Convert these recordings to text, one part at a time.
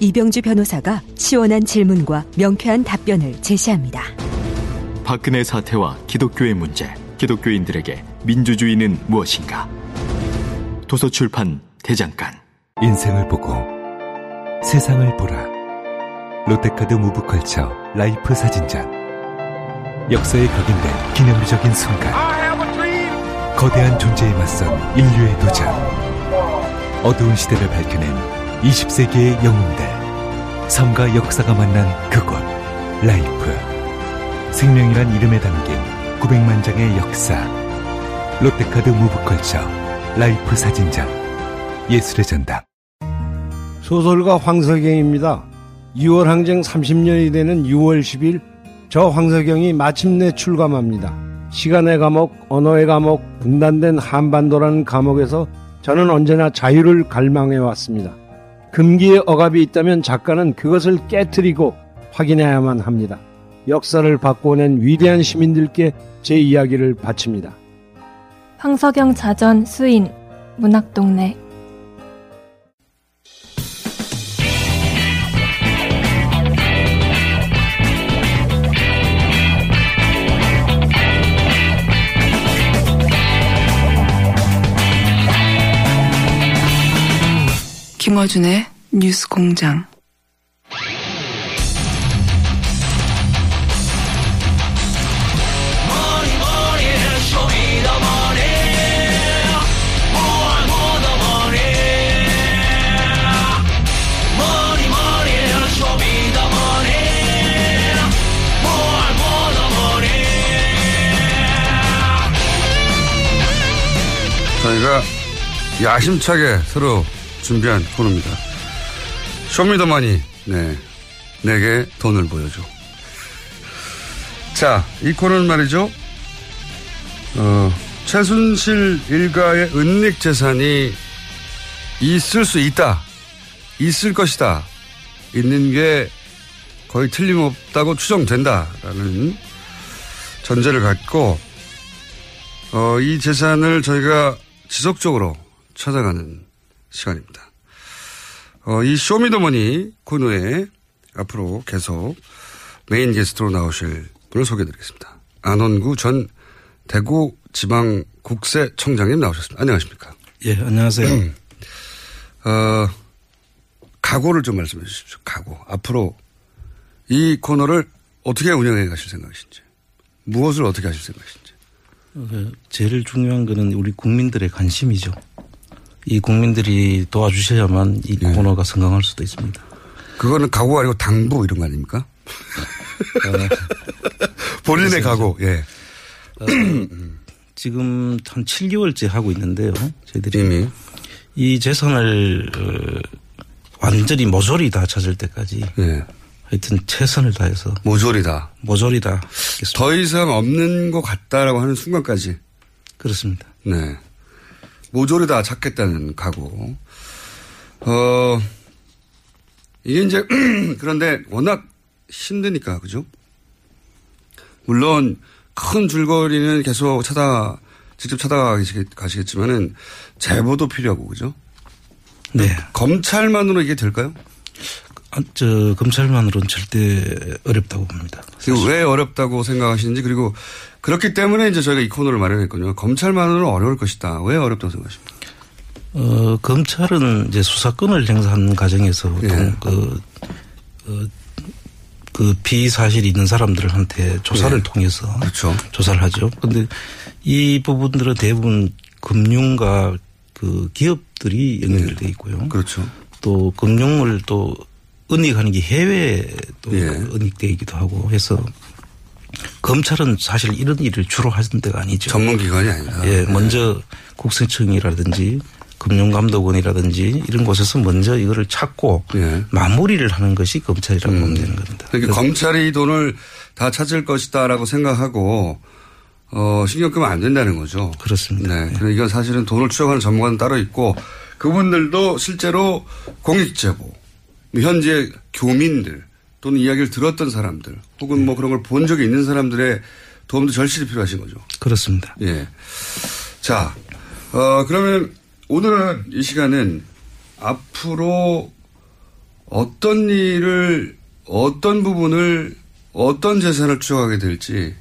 이병주 변호사가 시원한 질문과 명쾌한 답변을 제시합니다. 박근혜 사태와 기독교의 문제 기독교인들에게 민주주의는 무엇인가? 도서출판 대장간. 인생을 보고 세상을 보라. 롯데카드 무브컬처 라이프 사진전 역사에 각인된 기념비적인 순간. 거대한 존재에 맞선 인류의 도전 어두운 시대를 밝혀낸 20세기의 영웅들 삶과 역사가 만난 그곳 라이프 생명이란 이름에 담긴 900만 장의 역사 롯데카드 무브컬처 라이프 사진전 예술의 전당 소설가 황석영입니다. 6월 항쟁 30년이 되는 6월 10일 저 황석영이 마침내 출감합니다. 시간의 감옥, 언어의 감옥, 분단된 한반도라는 감옥에서 저는 언제나 자유를 갈망해 왔습니다. 금기의 억압이 있다면 작가는 그것을 깨뜨리고 확인해야만 합니다. 역사를 바꿔낸 위대한 시민들께 제 이야기를 바칩니다. 황석영 자전 수인 문학동네 김어준의 뉴스 공장. 저희가 야심차게 서로 준비한 코너입니다. 쇼미더머니, 네. 내게 돈을 보여줘. 자, 이 코너는 말이죠. 어, 최순실 일가의 은닉 재산이 있을 수 있다. 있을 것이다. 있는 게 거의 틀림없다고 추정된다라는 전제를 갖고 어, 이 재산을 저희가 지속적으로 찾아가는 시간입니다. 어, 이 쇼미더머니 코너에 앞으로 계속 메인 게스트로 나오실 분을 소개해드리겠습니다. 안원구 전 대구 지방 국세청장님 나오셨습니다. 안녕하십니까? 예, 안녕하세요. 어, 각오를 좀 말씀해 주십시오. 각오. 앞으로 이 코너를 어떻게 운영해 가실 생각이신지, 무엇을 어떻게 하실 생각이신지. 어, 제일 중요한 거는 우리 국민들의 관심이죠. 이 국민들이 도와주셔야만 이 예. 코너가 성공할 수도 있습니다. 그거는 각오가 아니고 당부 이런 거 아닙니까? 본인의 각오, 예. 어, 지금 한 7개월째 하고 있는데요. 저희들이 이미 이 재산을 어, 완전히 모조리 다 찾을 때까지 예. 하여튼 최선을 다해서 모조리다. 모조리다. 더 이상 없는 것 같다라고 하는 순간까지. 그렇습니다. 네. 모조리 다 찾겠다는 각오. 어, 이게 이제, 그런데 워낙 힘드니까, 그죠? 물론 큰 줄거리는 계속 찾아, 직접 찾아가시겠지만은 제보도 필요하고, 그죠? 네. 검찰만으로 이게 될까요? 아, 저 검찰만으로는 절대 어렵다고 봅니다. 왜 어렵다고 생각하시는지 그리고 그렇기 때문에 이제 저희가 이 코너를 마련했거든요. 검찰만으로는 어려울 것이다. 왜 어렵다고 생각하십니까? 어, 검찰은 이제 수사권을 행사하는 과정에서 보통 예. 그, 어, 그 비사실이 있는 사람들한테 조사를 네. 통해서 그렇죠. 조사를 하죠. 근데 이 부분들은 대부분 금융과 그 기업들이 연결돼 있고요. 그렇죠. 또 금융을 또 은닉하는 게 해외에 또 예. 은닉돼 있기도 하고 해서 검찰은 사실 이런 일을 주로 하는 데가 아니죠. 전문기관이 아니다. 예, 먼저 국세청이라든지 금융감독원이라든지 이런 곳에서 먼저 이거를 찾고 예. 마무리를 하는 것이 검찰이라고 보면 되는 겁니다. 그러니까 검찰이 돈을 다 찾을 것이다라고 생각하고 어, 신경 끄면 안 된다는 거죠. 그렇습니다. 네. 그러니까 이건 사실은 돈을 추적하는 전문가는 따로 있고 그분들도 실제로 공익제보, 현재 교민들 또는 이야기를 들었던 사람들 혹은 뭐 그런 걸 본 적이 있는 사람들의 도움도 절실히 필요하신 거죠. 그렇습니다. 예. 자, 어, 그러면 오늘은 이 시간은 앞으로 어떤 일을, 어떤 부분을, 어떤 재산을 추적하게 될지,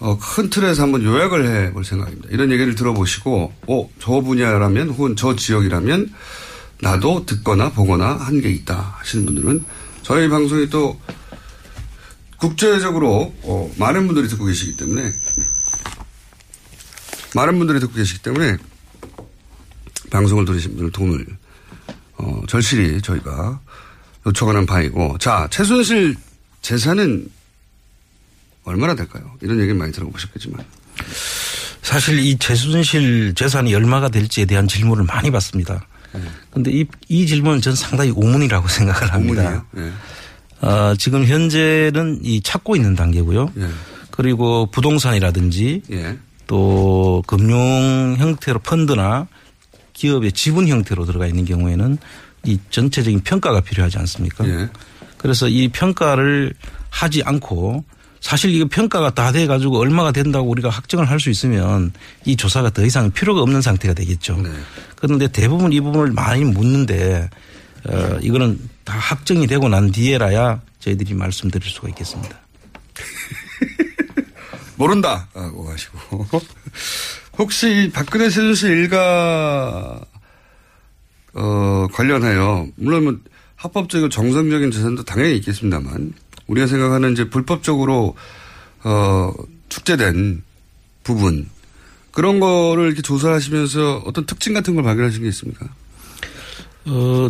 어, 큰 틀에서 한번 요약을 해 볼 생각입니다. 이런 얘기를 들어보시고, 어, 저 분야라면 혹은 저 지역이라면 나도 듣거나 보거나 한 게 있다 하시는 분들은 저희 방송이 또 국제적으로 어, 많은 분들이 듣고 계시기 때문에 많은 분들이 듣고 계시기 때문에 방송을 들으신 분들 돈을 어, 절실히 저희가 요청하는 바이고 자 최순실 재산은 얼마나 될까요? 이런 얘기 많이 들어보셨겠지만 사실 이 최순실 재산이 얼마가 될지에 대한 질문을 많이 받습니다. 그런데 이, 이 질문은 전 상당히 우문이라고 생각을 합니다. 예. 어, 지금 현재는 이 찾고 있는 단계고요. 예. 그리고 부동산이라든지 예. 또 금융 형태로 펀드나 기업의 지분 형태로 들어가 있는 경우에는 이 전체적인 평가가 필요하지 않습니까? 예. 그래서 이 평가를 하지 않고 사실 이거 평가가 다 돼 가지고 얼마가 된다고 우리가 확정을 할 수 있으면 이 조사가 더 이상 필요가 없는 상태가 되겠죠. 네. 그런데 대부분 이 부분을 많이 묻는데 어 이거는 다 확정이 되고 난 뒤에라야 저희들이 말씀드릴 수가 있겠습니다. 모른다 하고 가시고 혹시 박근혜 최순실 일가 어, 관련하여 물론 뭐 합법적이고 정상적인 재산도 당연히 있겠습니다만 우리가 생각하는 이제 불법적으로 어, 축제된 부분 그런 거를 이렇게 조사하시면서 어떤 특징 같은 걸 발견하신 게 있습니까? 어,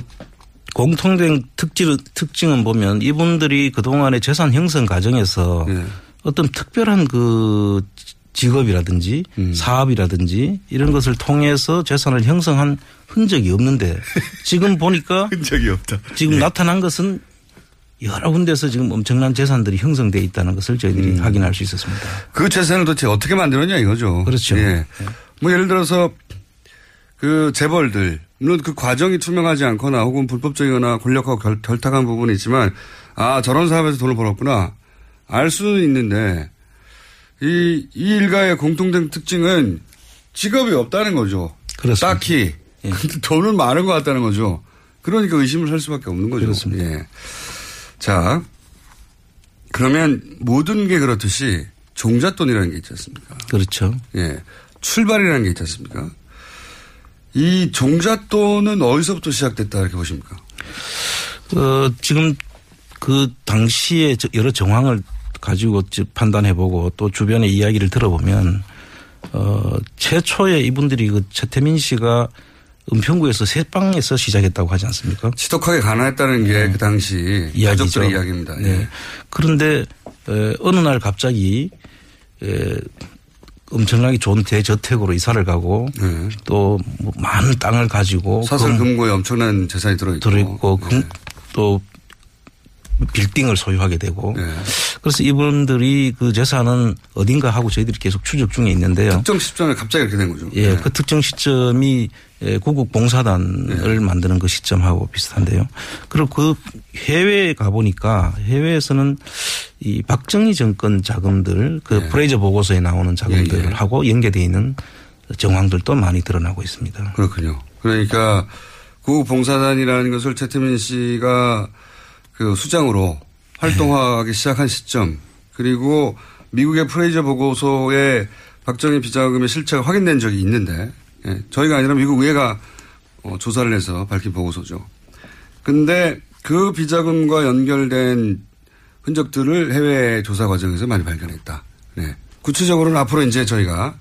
공통된 특징, 특징은 보면 이분들이 그 동안의 재산 형성 과정에서 네. 어떤 특별한 그 직업이라든지 음. 사업이라든지 이런 것을 통해서 재산을 형성한 흔적이 없는데 지금 보니까 흔적이 없다. 지금 예. 나타난 것은 여러 군데서 지금 엄청난 재산들이 형성돼 있다는 것을 저희들이 음. 확인할 수 있었습니다. 그 재산을 도대체 어떻게 만들었냐 이거죠. 그렇죠. 예. 뭐 예를 들어서 그 재벌들 물론 그 과정이 투명하지 않거나 혹은 불법적이거나 권력하고 결, 결탁한 부분이 있지만 아 저런 사업에서 돈을 벌었구나 알 수는 있는데 이, 이 일가의 공통된 특징은 직업이 없다는 거죠. 그렇습니다. 딱히 예. 돈은 많은 것 같다는 거죠. 그러니까 의심을 할 수밖에 없는 거죠. 그렇습니다. 예. 자 그러면 모든 게 그렇듯이 종잣돈이라는 게 있지 않습니까? 그렇죠. 예. 출발이라는 게 있지 않습니까? 이 종잣돈은 어디서부터 시작됐다 이렇게 보십니까? 어, 지금 그 당시에 저- 여러 정황을 가지고 지- 판단해보고 또 주변의 이야기를 들어보면 어, 최초에 이분들이 그 최태민 씨가 은평구에서 새방에서 시작했다고 하지 않습니까? 지독하게 가난했다는 게그 당시 이야기죠. 가족들의 이야기입니다. 네. 예. 그런데 에, 어느 날 갑자기 에, 엄청나게 좋은 대저택으로 이사를 가고 네. 또뭐 많은 땅을 가지고 사설 금- 금고에 엄청난 재산이 들어있고. 들어있고 금- 또 빌딩을 소유하게 되고 그래서 이분들이 그 재산은 어딘가 하고 저희들이 계속 추적 중에 있는데요. 특정 시점에 갑자기 이렇게 된 거죠. 예, 그 특정 시점이 예, 구국 봉사단을 만드는 그 시점하고 비슷한데요. 그리고 그 해외에 가 보니까 해외에서는 이 박정희 정권 자금들 그 프레이저 보고서에 나오는 자금들하고 연계되어 있는 정황들도 많이 드러나고 있습니다. 그렇군요. 그러니까 구봉사단이라는 것을 최태민 씨가 그 수장으로 활동하기 시작한 시점 그리고 미국의 프레이저 보고서에 박정희 비자금의 실체가 확인된 적이 있는데 예, 저희가 아니라 미국 의회가 어, 조사를 해서 밝힌 보고서죠. 근데 그 비자금과 연결된 흔적들을 해외 조사 과정에서 많이 발견했다. 네. 구체적으로는 앞으로 이제 저희가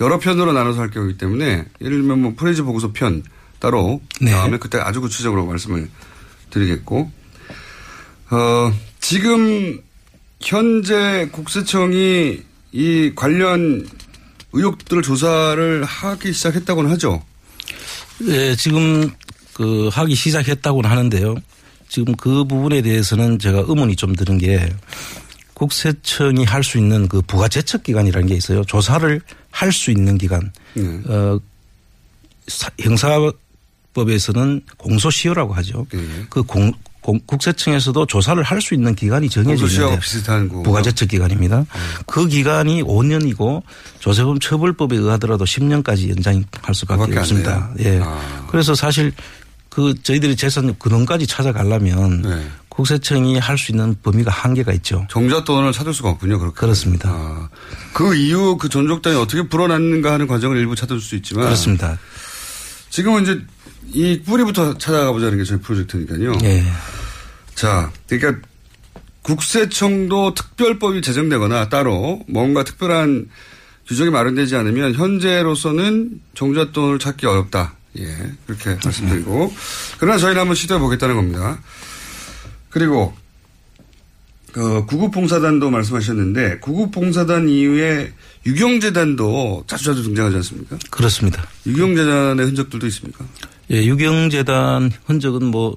여러 편으로 나눠서 할 거기 때문에 예를 들면 뭐 프레즈 보고서 편 따로 네. 다음에 그때 아주 구체적으로 말씀을 드리겠고 어 지금 현재 국세청이 이 관련 의혹들을 조사를 하기 시작했다고는 하죠. 네, 지금 그 하기 시작했다고는 하는데요. 지금 그 부분에 대해서는 제가 의문이 좀 드는 게 국세청이 할 수 있는 그 부가 제척 기관이라는 게 있어요. 조사를 할 수 있는 기관. 어, 사- 형사법에서는 공소시효라고 하죠. 그 공, 공- 국세청에서도 조사를 할 수 있는 기관이 정해져 있는데 비슷한 거. 부가제척 기관입니다. 그 기간이 5년이고 조세범 처벌법에 의하더라도 10년까지 연장할 수밖에 없습니다. 예. 그래서 사실 그 저희들이 재산 근원까지 찾아가려면 네. 국세청이 할 수 있는 범위가 한계가 있죠. 정잣돈을 찾을 수가 없군요. 그렇게. 그렇습니다. 그 이후 그 전족단이 어떻게 불어났는가 하는 과정을 일부 찾을 수 있지만 그렇습니다. 지금은 이제 이 뿌리부터 찾아가 보자는 게 저희 프로젝트니까요. 예. 자, 그러니까 국세청도 특별법이 제정되거나 따로 뭔가 특별한 규정이 마련되지 않으면 현재로서는 종잣돈을 찾기 어렵다. 예, 그렇게 말씀드리고. 그러나 저희는 한번 시도해 보겠다는 겁니다. 그리고 그 구급봉사단도 말씀하셨는데 구급봉사단 이후에 유경재단도 자주자주 등장하지 않습니까? 그렇습니다. 유경재단의 흔적들도 있습니까? 예, 유경재단 흔적은 뭐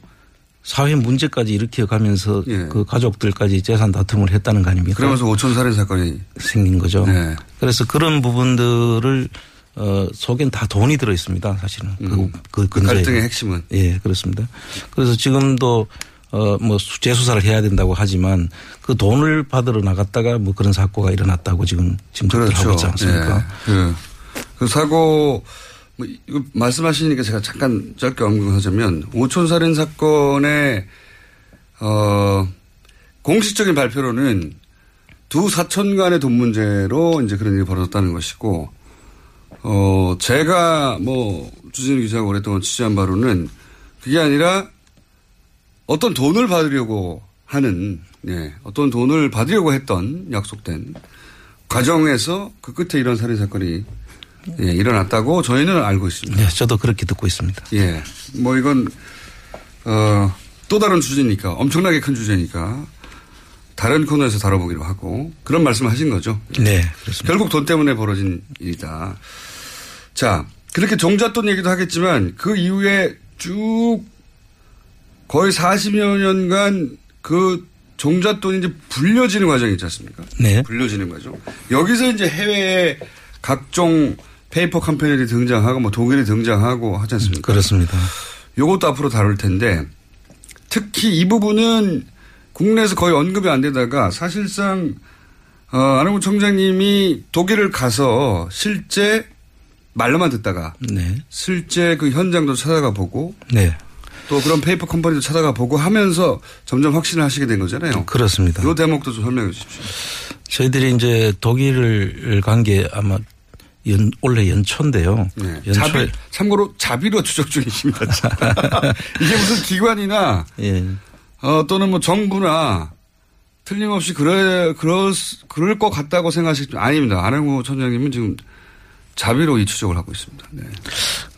사회 문제까지 일으켜 가면서 그 가족들까지 재산 다툼을 했다는 거 아닙니까? 예. 그러면서 오촌 살인 사건이 생긴 거죠. 네. 그래서 그런 부분들을 어, 속엔 다 돈이 들어 있습니다. 사실은. 그, 그 근저에. 음. 갈등의 핵심은. 예, 그렇습니다. 그래서 지금도 어, 뭐 수- 재수사를 해야 된다고 하지만 그 돈을 받으러 나갔다가 뭐 그런 사고가 일어났다고 지금 짐작을 하고 있지 않습니까? 예. 그, 그 사고 뭐 이거 말씀하시니까 제가 잠깐 짧게 언급하자면 오촌 살인 사건의 어 공식적인 발표로는 두 사촌 간의 돈 문제로 이제 그런 일이 벌어졌다는 것이고 어 제가 뭐 주진우 기자가 오랫동안 취재한 바로는 그게 아니라 어떤 돈을 받으려고 하는 예 어떤 돈을 받으려고 했던 약속된 과정에서 그 끝에 이런 살인 사건이 예, 일어났다고 저희는 알고 있습니다. 네, 저도 그렇게 듣고 있습니다. 예, 뭐 이건 어, 또 다른 주제니까 엄청나게 큰 주제니까 다른 코너에서 다뤄보기로 하고 그런 말씀하신 거죠. 네, 그렇습니다. 결국 돈 때문에 벌어진 일이다. 자, 그렇게 종잣돈 얘기도 하겠지만 그 이후에 쭉 거의 40여 년간 그 종잣돈이 이제 불려지는 과정이 있지 않습니까? 네. 불려지는 과정. 여기서 이제 해외에 각종 페이퍼 컴퍼니들이 등장하고 뭐 독일이 등장하고 하지 않습니까? 그렇습니다. 요것도 앞으로 다룰 텐데 특히 이 부분은 국내에서 거의 언급이 안 되다가 사실상 어, 안원구 청장님이 독일을 가서 실제 말로만 듣다가 네. 실제 그 현장도 찾아가 보고 네. 또 그런 페이퍼 컴퍼니도 찾아가 보고 하면서 점점 확신을 하시게 된 거잖아요. 그렇습니다. 이 대목도 좀 설명해 주십시오. 저희들이 이제 독일을 간 게 아마 연, 올해 연초인데요. 네. 연초에 자비, 참고로 자비로 추적 중이십니다. 이게 무슨 기관이나 예. 어, 또는 뭐 정부나 틀림없이 그래, 그럴, 그럴 것 같다고 생각하실, 아닙니다. 안원구 청장님은 지금 자비로 이 추적을 하고 있습니다. 네.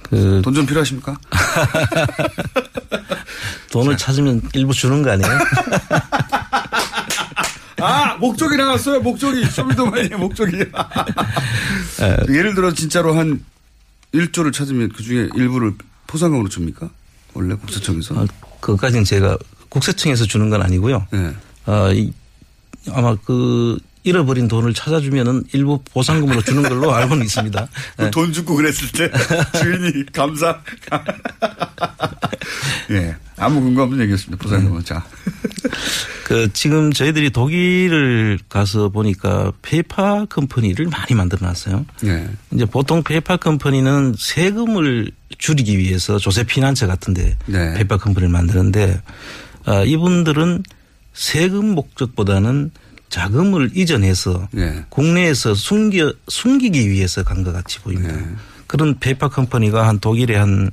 그 돈좀 필요하십니까? 돈을 찾으면 일부 주는 거 아니에요? 아, 목적이 나왔어요. 목적이. 쇼미더머니의 목적이. 예를 들어 진짜로 한 1조를 찾으면 그 중에 일부를 포상금으로 줍니까? 원래 국세청에서? 아, 그것까지는 제가 국세청에서 주는 건 아니고요. 네. 어, 이, 아마 그 잃어버린 돈을 찾아주면은 일부 보상금으로 주는 걸로 알고는 있습니다. 네. 돈 주고 그랬을 때 주인이 감사. 예. 아무 근거 없는 얘기였습니다. 포상금은. 자. 그 지금 저희들이 독일을 가서 보니까 페이파 컴퍼니를 많이 만들어 놨어요. 네. 이제 보통 페이파 컴퍼니는 세금을 줄이기 위해서 조세 피난처 같은데 네. 페이파 컴퍼니를 만드는데 아, 이분들은 세금 목적보다는 자금을 이전해서 네. 국내에서 숨겨 숨기기 위해서 간 것 같이 보입니다. 그런 페이파 컴퍼니가 한 독일에 한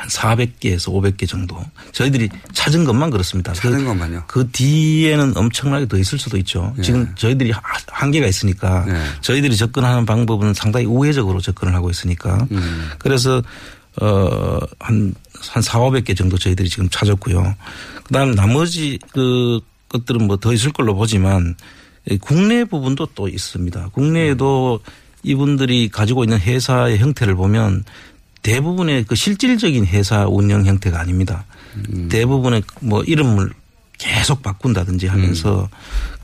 한 400개에서 500개 정도. 저희들이 찾은 것만 그렇습니다. 찾은 그, 것만요. 그 뒤에는 엄청나게 더 있을 수도 있죠. 예. 지금 저희들이 하- 한계가 있으니까 예. 저희들이 접근하는 방법은 상당히 우회적으로 접근을 하고 있으니까 음. 그래서 어한 한 4, 500개 정도 저희들이 지금 찾았고요. 그다음 나머지 그 것들은 뭐 더 있을 걸로 보지만 이 국내 부분도 또 있습니다. 국내에도 이분들이 가지고 있는 회사의 형태를 보면 대부분의 그 실질적인 회사 운영 형태가 아닙니다. 대부분의 뭐 이름을 계속 바꾼다든지 하면서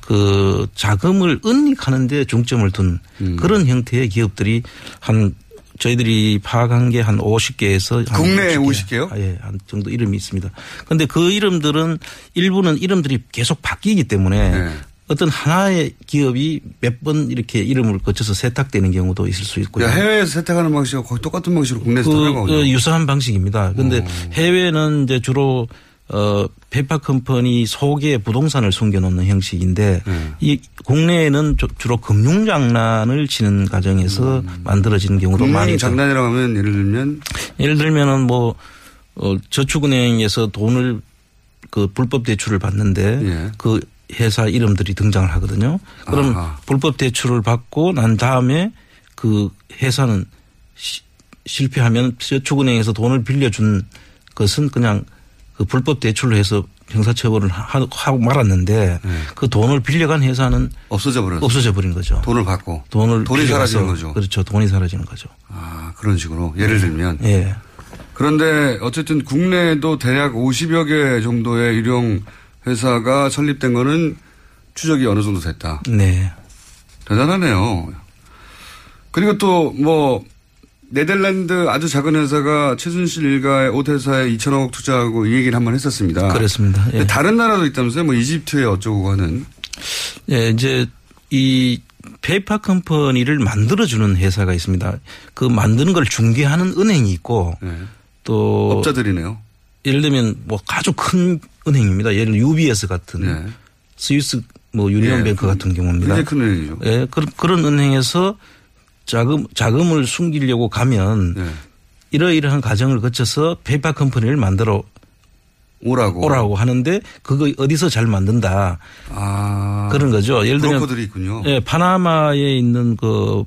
그 자금을 은닉하는 데 중점을 둔 그런 형태의 기업들이 한 저희들이 파악한 게 한 50개에서 국내에 50개요? 예, 한 정도 이름이 있습니다. 그런데 그 이름들은 일부는 이름들이 계속 바뀌기 때문에 네. 어떤 하나의 기업이 몇 번 이렇게 이름을 거쳐서 세탁되는 경우도 있을 수 있고요. 야, 해외에서 세탁하는 방식하고 거의 똑같은 방식으로 국내에서 그, 하는. 그 유사한 방식입니다. 그런데 해외는 이제 주로 어 페이퍼 컴퍼니 속에 부동산을 숨겨놓는 형식인데 네. 이 국내에는 주- 주로 금융 장난을 치는 과정에서 만들어지는 경우도 많이 음. 있죠. 장난이라고 하면 예를 들면 예를 들면은 뭐 어, 저축은행에서 돈을 그 불법 대출을 받는데 예. 그 회사 이름들이 등장을 하거든요. 그럼 아하. 불법 대출을 받고 난 다음에 그 회사는 시- 실패하면 저축은행에서 돈을 빌려준 것은 그냥 그 불법 대출로 해서 형사처벌을 하- 하고 말았는데 그 돈을 빌려간 회사는 네. 없어져 버렸어. 없어져 버린 거죠. 돈을 받고 돈을 돈이 사라지는 거죠. 그렇죠. 돈이 사라지는 거죠. 아, 그런 식으로 예를 들면 예. 그런데 어쨌든 국내에도 대략 50여 개 정도의 유령 회사가 설립된 거는 추적이 어느 정도 됐다. 네. 대단하네요. 그리고 또 뭐 네덜란드 아주 작은 회사가 최순실 일가의 옷 회사에 2천억 투자하고 이 얘기를 한번 했었습니다. 그렇습니다. 예. 다른 나라도 있다면서요? 뭐 이집트에 어쩌고 하는. 예, 이제 이 페이퍼 컴퍼니를 만들어주는 회사가 있습니다. 그 만드는 걸 중개하는 은행이 있고 또 네. 업자들이네요. 예를 들면 뭐 아주 큰 은행입니다. 예를 들어 UBS 같은 스위스 뭐 유니온뱅크 예, 같은 경우입니다. 큰 은행이죠. 예, 그런 그런 은행에서 자금 자금을 숨기려고 가면 네. 이러이러한 과정을 거쳐서 페이퍼 컴퍼니를 만들어 오라고 오라고 하는데 그거 어디서 잘 만든다. 아. 그런 거죠. 예를 들면 브로커들이 있군요. 예, 파나마에 있는 그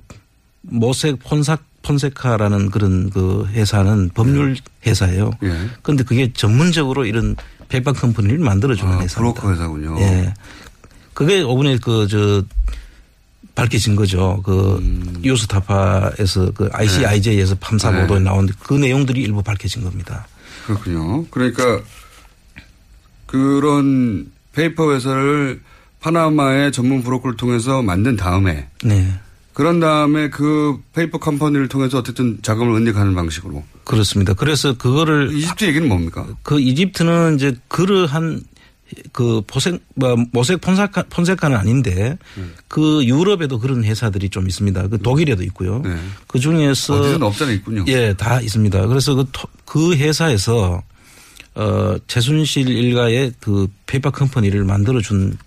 모색 폰사 폰세카라는 그런 그 회사는 법률 회사예요. 예. 그런데 그게 전문적으로 이런 페이퍼 컴퍼니를 만들어주는 아, 회사입니다. 브로커 회사군요. 예. 그게 이번에 그 저 밝혀진 거죠. 그 음. 뉴스타파에서 그 ICIJ에서 판사 네. 보도에 나온 그 내용들이 일부 밝혀진 겁니다. 그렇군요. 그러니까 그런 페이퍼 회사를 파나마의 전문 브로커를 통해서 만든 다음에 네. 그런 다음에 그 페이퍼 컴퍼니를 통해서 어쨌든 자금을 은닉하는 방식으로. 그렇습니다. 그래서 그거를 이집트 얘기는 뭡니까? 그 이집트는 이제 그러한 그 포색 뭐 모색 폰세카 폰세카는 아닌데 음. 그 유럽에도 그런 회사들이 좀 있습니다. 그 독일에도 있고요. 그 중에서 네. 어디든 없잖아 있군요. 예, 다 있습니다. 그래서 그, 토- 그 회사에서 어 최순실 일가의 그 페이퍼 컴퍼니를 만들어 준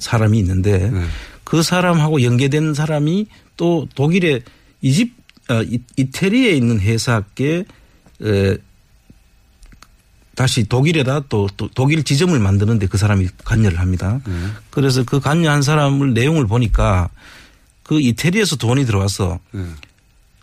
사람이 있는데 네. 그 사람하고 연계된 사람이 또 독일의 이집 어, 이- 이태리에 있는 회사께 에, 다시 독일에다 또, 또 독일 지점을 만드는데 그 사람이 관여를 합니다. 그래서 그 관여한 사람을 내용을 보니까 그 이태리에서 돈이 들어와서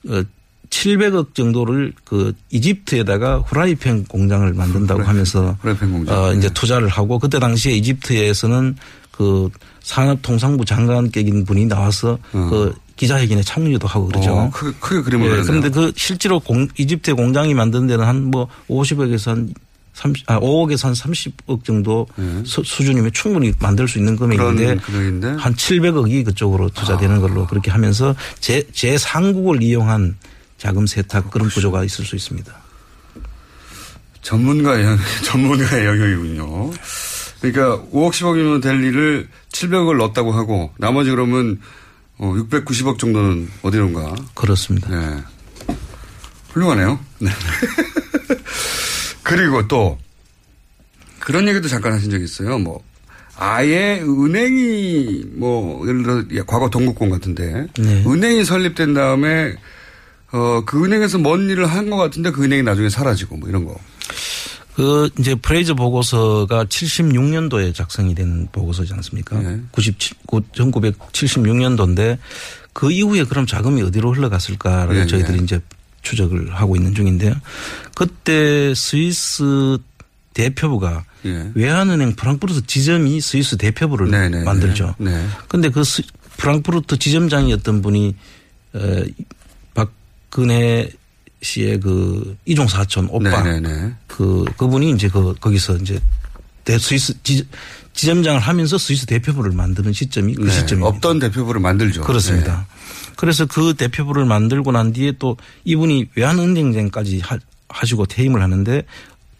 어, 700억 정도를 그 이집트에다가 후라이팬 공장을 만든다고 하면서 후라이팬 공장. 어, 이제 투자를 하고 그때 당시에 이집트에서는 그 산업통상부 장관격인 분이 나와서 그 기자회견에 참여도 하고 그러죠. 어, 크게, 크게 그림을 예. 그런데 그 실제로 공, 이집트의 공장이 만든 데는 한 뭐 50억에서 한 30, 아, 5억에서 한 30억 정도 수, 수준이면 충분히 만들 수 있는 금액인데 네. 그런 한 700억이 그쪽으로 투자되는 걸로 그렇게 하면서 제, 제 상국을 이용한 자금 세탁 그런 구조가 있을 수 있습니다. 전문가의 영, 전문가의 영역이군요. 그러니까 5억 10억이면 될 일을 700억을 넣었다고 하고 나머지 그러면 어, 690억 정도는 어디론가. 그렇습니다. 네. 훌륭하네요. 네. 그리고 또 그런 얘기도 잠깐 하신 적 있어요. 뭐 아예 은행이 뭐 예를 들어 과거 동국공 같은데 네. 은행이 설립된 다음에 어, 그 은행에서 뭔 일을 한 것 같은데 그 은행이 나중에 사라지고 뭐 이런 거. 그 이제 프레이저 보고서가 76년도에 작성이 된 보고서지 않습니까? 네. 97, 1976년도인데 그 이후에 그럼 자금이 어디로 흘러갔을까를 예, 저희들이 예. 이제 추적을 하고 있는 중인데요. 그때 스위스 대표부가 예. 외환은행 프랑크푸르트 지점이 스위스 대표부를 네, 네, 만들죠. 네. 네. 근데 그 스- 프랑크푸르트 지점장이었던 분이 어, 박근혜 씨의 그 이종 사촌 오빠 네, 네, 네. 그 그분이 이제 그 거기서 이제 대 스위스 지, 지점장을 하면서 스위스 대표부를 만드는 시점이 그 네. 시점입니다. 없던 대표부를 만들죠. 그렇습니다. 그래서 그 대표부를 만들고 난 뒤에 또 이분이 외환은행장까지 하, 하시고 퇴임을 하는데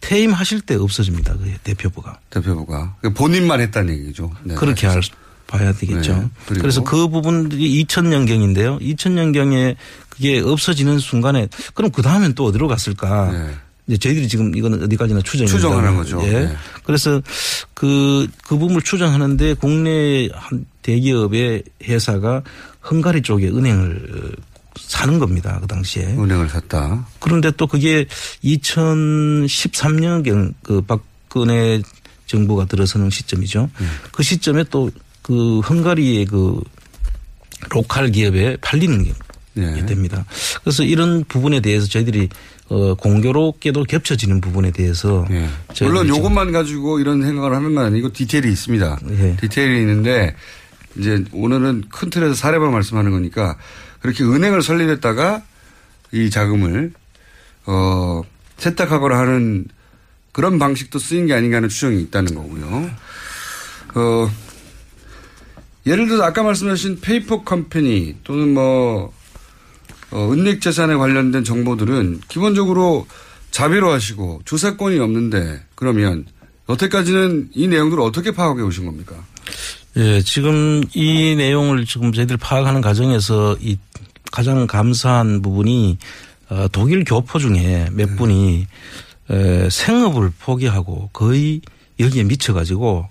퇴임하실 때 없어집니다. 그 대표부가. 대표부가 그 본인만 했다는 얘기죠. 네. 그렇게 알, 봐야 되겠죠. 네. 그래서 그 부분들이 2000년경인데요. 2000년경에 그게 없어지는 순간에 그럼 그 다음엔 또 어디로 갔을까? 이제 저희들이 지금 이거는 어디까지나 추정입니다. 네. 추정하는 거죠. 예. 네. 그래서 그, 그 부분을 추정하는데 국내 한 대기업의 회사가 헝가리 쪽에 은행을 사는 겁니다. 그 당시에. 은행을 샀다. 그런데 또 그게 2013년경 그 박근혜 정부가 들어서는 시점이죠. 네. 그 시점에 또 그 헝가리의 그 로컬 기업에 팔리는 게 네. 됩니다. 그래서 이런 부분에 대해서 저희들이 어 공교롭게도 겹쳐지는 부분에 대해서 예. 저희들이 물론 좀 요것만 가지고 이런 생각을 하는 건 아니고 디테일이 있습니다. 예. 디테일이 있는데 이제 오늘은 큰 틀에서 사례만 말씀하는 거니까 그렇게 은행을 설립했다가 이 자금을 어 세탁하거나 하는 그런 방식도 쓰인 게 아닌가 하는 추정이 있다는 거고요. 어 예를 들어서 아까 말씀하신 페이퍼 컴퍼니 또는 뭐 어, 은닉 재산에 관련된 정보들은 기본적으로 자비로 하시고 조사권이 없는데 그러면 여태까지는 이 내용들을 어떻게 파악해 오신 겁니까? 예, 지금 이 내용을 지금 저희들 파악하는 과정에서 이 가장 감사한 부분이 어, 독일 교포 중에 몇 분이 에, 생업을 포기하고 거의 여기에 미쳐가지고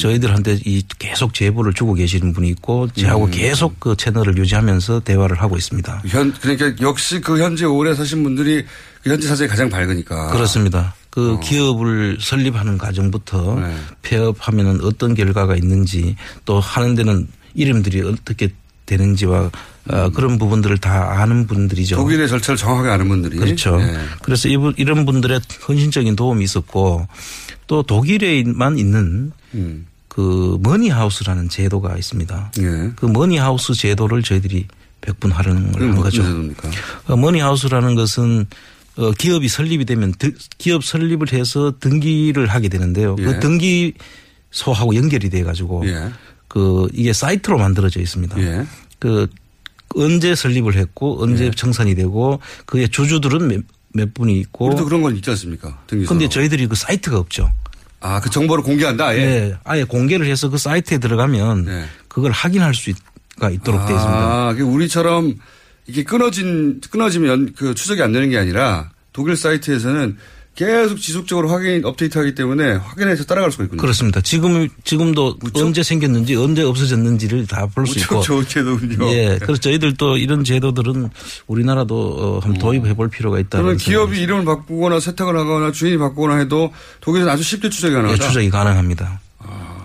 저희들한테 이 계속 제보를 주고 계시는 분이 있고 저하고 음. 계속 그 채널을 유지하면서 대화를 하고 있습니다. 현 그러니까 역시 그 현재 오래 사신 분들이 그 현재 사정이 가장 밝으니까 그렇습니다. 그 어. 기업을 설립하는 과정부터 네. 폐업하면은 어떤 결과가 있는지 또 하는 데는 이름들이 어떻게 되는지와 어, 그런 부분들을 다 아는 분들이죠. 음. 독일의 절차를 정확하게 아는 분들이 그렇죠. 네. 그래서 이분 이런 분들의 헌신적인 도움이 있었고 또 독일에만 있는 음. 그 머니하우스라는 제도가 있습니다. 예. 그 머니하우스 제도를 저희들이 100분 활용을 그건 한 무슨 거죠. 어, 머니하우스라는 것은 어, 기업이 설립이 되면 드- 기업 설립을 해서 등기를 하게 되는데요. 예. 그 등기소하고 연결이 돼 가지고 예. 그 이게 사이트로 만들어져 있습니다. 예. 그 언제 설립을 했고 언제 청산이 되고 그의 주주들은 몇, 몇 분이 있고 우리도 그런 건 있지 않습니까? 근데 저희들이 그 사이트가 없죠. 아, 그 정보를 공개한다. 아예. 네, 아예 공개를 해서 그 사이트에 들어가면 그걸 확인할 수가 있도록 돼 있습니다. 아, 그 우리처럼 이게 끊어진 끊어지면 그 추적이 안 되는 게 아니라 독일 사이트에서는 계속 지속적으로 확인 업데이트하기 때문에 확인해서 따라갈 수가 있군요. 그렇습니다. 지금 지금도 언제 생겼는지 언제 없어졌는지를 다 볼수 무척 있고. 좋은 제도군요. 예. 그래서 저희들도 이런 제도들은 우리나라도 어, 한번 도입해 볼 필요가 있다. 그러면 기업이 이름을 바꾸거나 세탁을 하거나 주인이 바꾸거나 해도 독일에는 아주 쉽게 추적이 예, 가능하다. 추적이 가능합니다.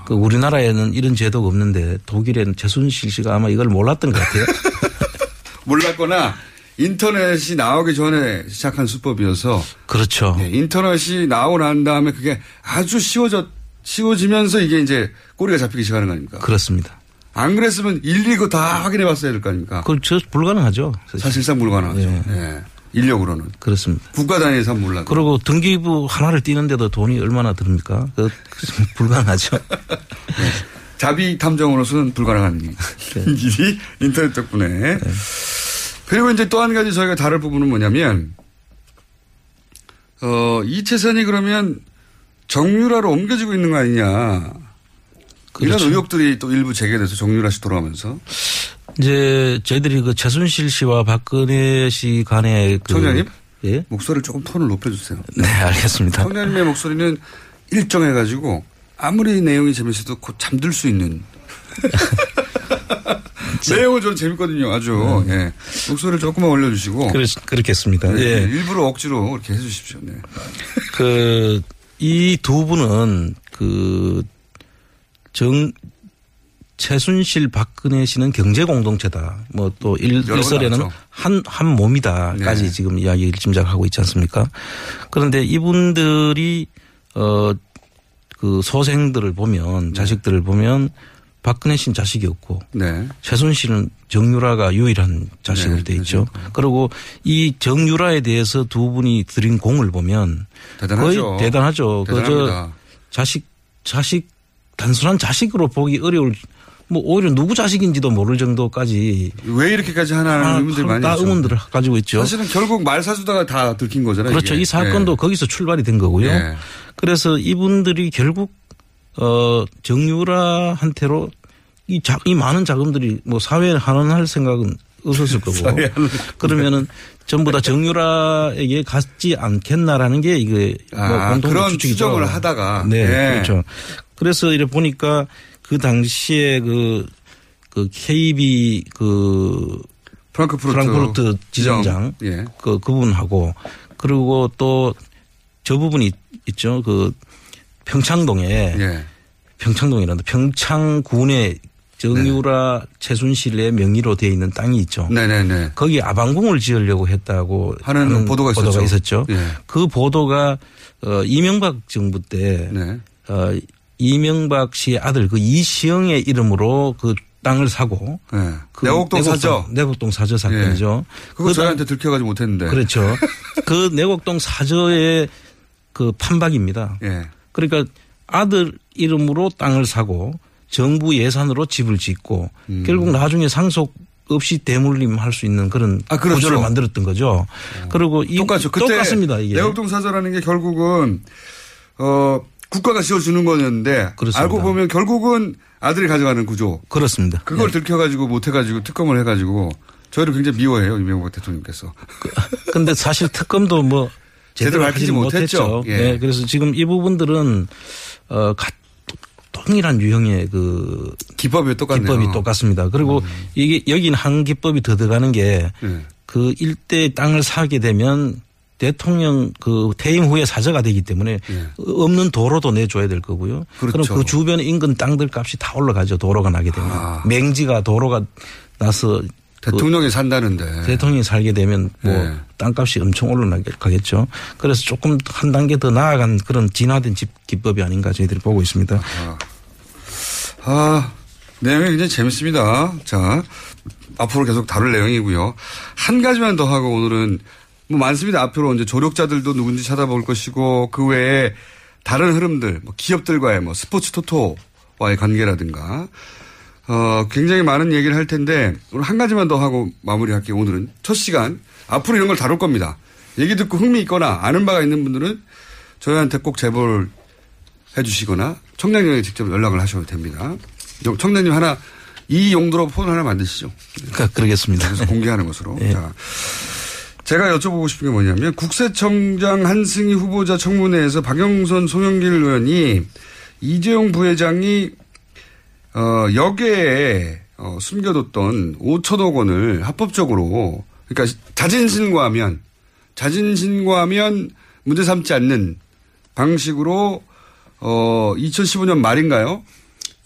그 우리나라에는 이런 제도가 없는데 독일에는 최순실 씨가 아마 이걸 몰랐던 것 같아요. 몰랐거나 인터넷이 나오기 전에 시작한 수법이어서 그렇죠. 네, 인터넷이 나오고 난 다음에 그게 아주 쉬워져 쉬워지면서 이게 이제 꼬리가 잡히기 시작하는 거 아닙니까? 그렇습니다. 안 그랬으면 일일이 그거 다 확인해 봤어야 될 거 아닙니까? 그저 불가능하죠. 사실 상 불가능하죠. 예. 예. 인력으로는. 그렇습니다. 국가 단위에서 몰라도. 그리고 등기부 하나를 띄는데도 돈이 얼마나 듭니까? 그 불가능하죠. 자비 탐정으로서는 불가능한 일- 일이 인터넷 덕분에. 그리고 이제 또 한 가지 저희가 다룰 부분은 뭐냐면, 어, 이 재산이 그러면 정유라로 옮겨지고 있는 거 아니냐. 그렇죠. 이런 의혹들이 또 일부 제기돼서 정유라 씨 돌아가면서. 이제 저희들이 그 최순실 씨와 박근혜 씨 간의 그 청장님? 예? 목소리를 조금 톤을 높여주세요. 네, 알겠습니다. 청장님의 목소리는 일정해가지고 아무리 내용이 재밌어도 곧 잠들 수 있는. 내용은 좀 재밌거든요. 아주. 예. 목소리를 조금만 올려주시고. 그렇, 그렇겠습니다. 네, 예. 일부러 억지로 그렇게 해주십시오. 네. 그, 이 두 분은 그, 정, 최순실 박근혜 씨는 경제 공동체다. 뭐 또 일설에는. 한, 한 몸이다까지 네. 지금 이야기를 짐작하고 있지 않습니까? 그런데 이분들이 어, 그 소생들을 보면 자식들을 보면 박근혜 씨는 자식이 없고 네. 최순실은 정유라가 유일한 자식으로 네, 돼 있죠. 그리고 이 정유라에 대해서 두 분이 들인 공을 보면 대단하죠. 거의 대단하죠. 그저. 자식 자식 단순한 자식으로 보기 어려울 뭐 오히려 누구 자식인지도 모를 정도까지 왜 이렇게까지 하나는 아, 의문들 많이 다. 의문들을 가지고 있죠. 사실은 결국 말 사주다가 다 들킨 거잖아요. 그렇죠. 이게. 이 사건도 예. 거기서 출발이 된 거고요. 예. 그래서 이분들이 결국 어 정유라한테로 이, 자, 이 많은 자금들이 뭐 사회에 환원할 생각은 없었을 거고. 그러면은 전부 다 정유라에게 갔지 않겠나라는 게 이게 뭐 아, 공통 그런 추측이죠. 추정을 하다가. 네, 예. 그렇죠. 그래서 이래 보니까 그 당시에 그, 그 KB 그 프랑크푸르트, 프랑크푸르트 지점장 예. 그 그분하고 그리고 또 저 부분이 있죠. 그 평창동에 예. 평창동이란다. 평창군에 정유라 네. 최순실의 명의로 되어 있는 땅이 있죠. 네네네. 거기 아방궁을 지으려고 했다고 하는 보도가 있었죠. 있었죠. 예. 그 보도가 어 이명박 정부 때 네. 어, 이명박 씨의 아들 그 이시영의 이름으로 그 땅을 사고 네. 그 내곡동 사저. 내곡동 사저 사건이죠. 그거 그 저희한테 들켜가지 못했는데. 그렇죠. 그 내곡동 사저의 그 판박입니다. 예. 그러니까 아들 이름으로 땅을 사고 정부 예산으로 집을 짓고 음. 결국 나중에 상속 없이 대물림 할 수 있는 그런 아, 그렇죠. 구조를 만들었던 거죠. 그리고 이 똑같죠. 그때 똑같습니다. 이게. 내곡동 사저라는 게 결국은 어 국가가 지어주는 거였는데 그렇습니다. 알고 보면 결국은 아들이 가져가는 구조. 그렇습니다. 그걸 네. 들켜가지고 못해가지고 특검을 해가지고 저희를 굉장히 미워해요 이명박 대통령께서. 근데 사실 특검도 뭐 제대로 밝히지 못했죠. 못했죠. 예. 네, 그래서 지금 이 부분들은 어 가- 동일한 유형의 그 기법이 똑같네요. 기법이 똑같습니다. 그리고 이게 여기는 한 기법이 더 들어가는 게그 예. 일대 땅을 사게 되면 대통령 그 퇴임 후에 사저가 되기 때문에 없는 도로도 내줘야 될 거고요. 예. 그렇죠. 럼그 주변 인근 땅들 값이 다 올라가죠. 도로가 나게 되면 맹지가 도로가 나서 그 대통령이 산다는데. 대통령이 살게 되면 뭐 네. 땅값이 엄청 올라가겠죠. 그래서 조금 한 단계 더 나아간 그런 진화된 집 기법이 아닌가 저희들이 보고 있습니다. 아, 내용이 굉장히 재밌습니다. 자, 앞으로 계속 다룰 내용이고요. 한 가지만 더 하고 오늘은 뭐 많습니다. 앞으로 이제 조력자들도 누군지 찾아볼 것이고 그 외에 다른 흐름들, 뭐 기업들과의 뭐 스포츠 토토와의 관계라든가 어, 굉장히 많은 얘기를 할 텐데 오늘 한 가지만 더 하고 마무리할게요. 오늘은 첫 시간 앞으로 이런 걸 다룰 겁니다. 얘기 듣고 흥미 있거나 아는 바가 있는 분들은 저희한테 꼭 제보를 해주시거나 청량님에게 직접 연락을 하셔도 됩니다. 요- 청량님 하나 이 용도로 폰 하나 만드시죠. 그, 그러겠습니다. 그래서 공개하는 것으로. 네. 자, 제가 여쭤보고 싶은 게 뭐냐면 국세청장 한승희 후보자 청문회에서 박영선 송영길 의원이 이재용 부회장이 어, 역에 어, 숨겨뒀던 5천억 원을 합법적으로 그러니까 자진 신고하면 자진 신고하면 문제 삼지 않는 방식으로 어 2015년 말인가요?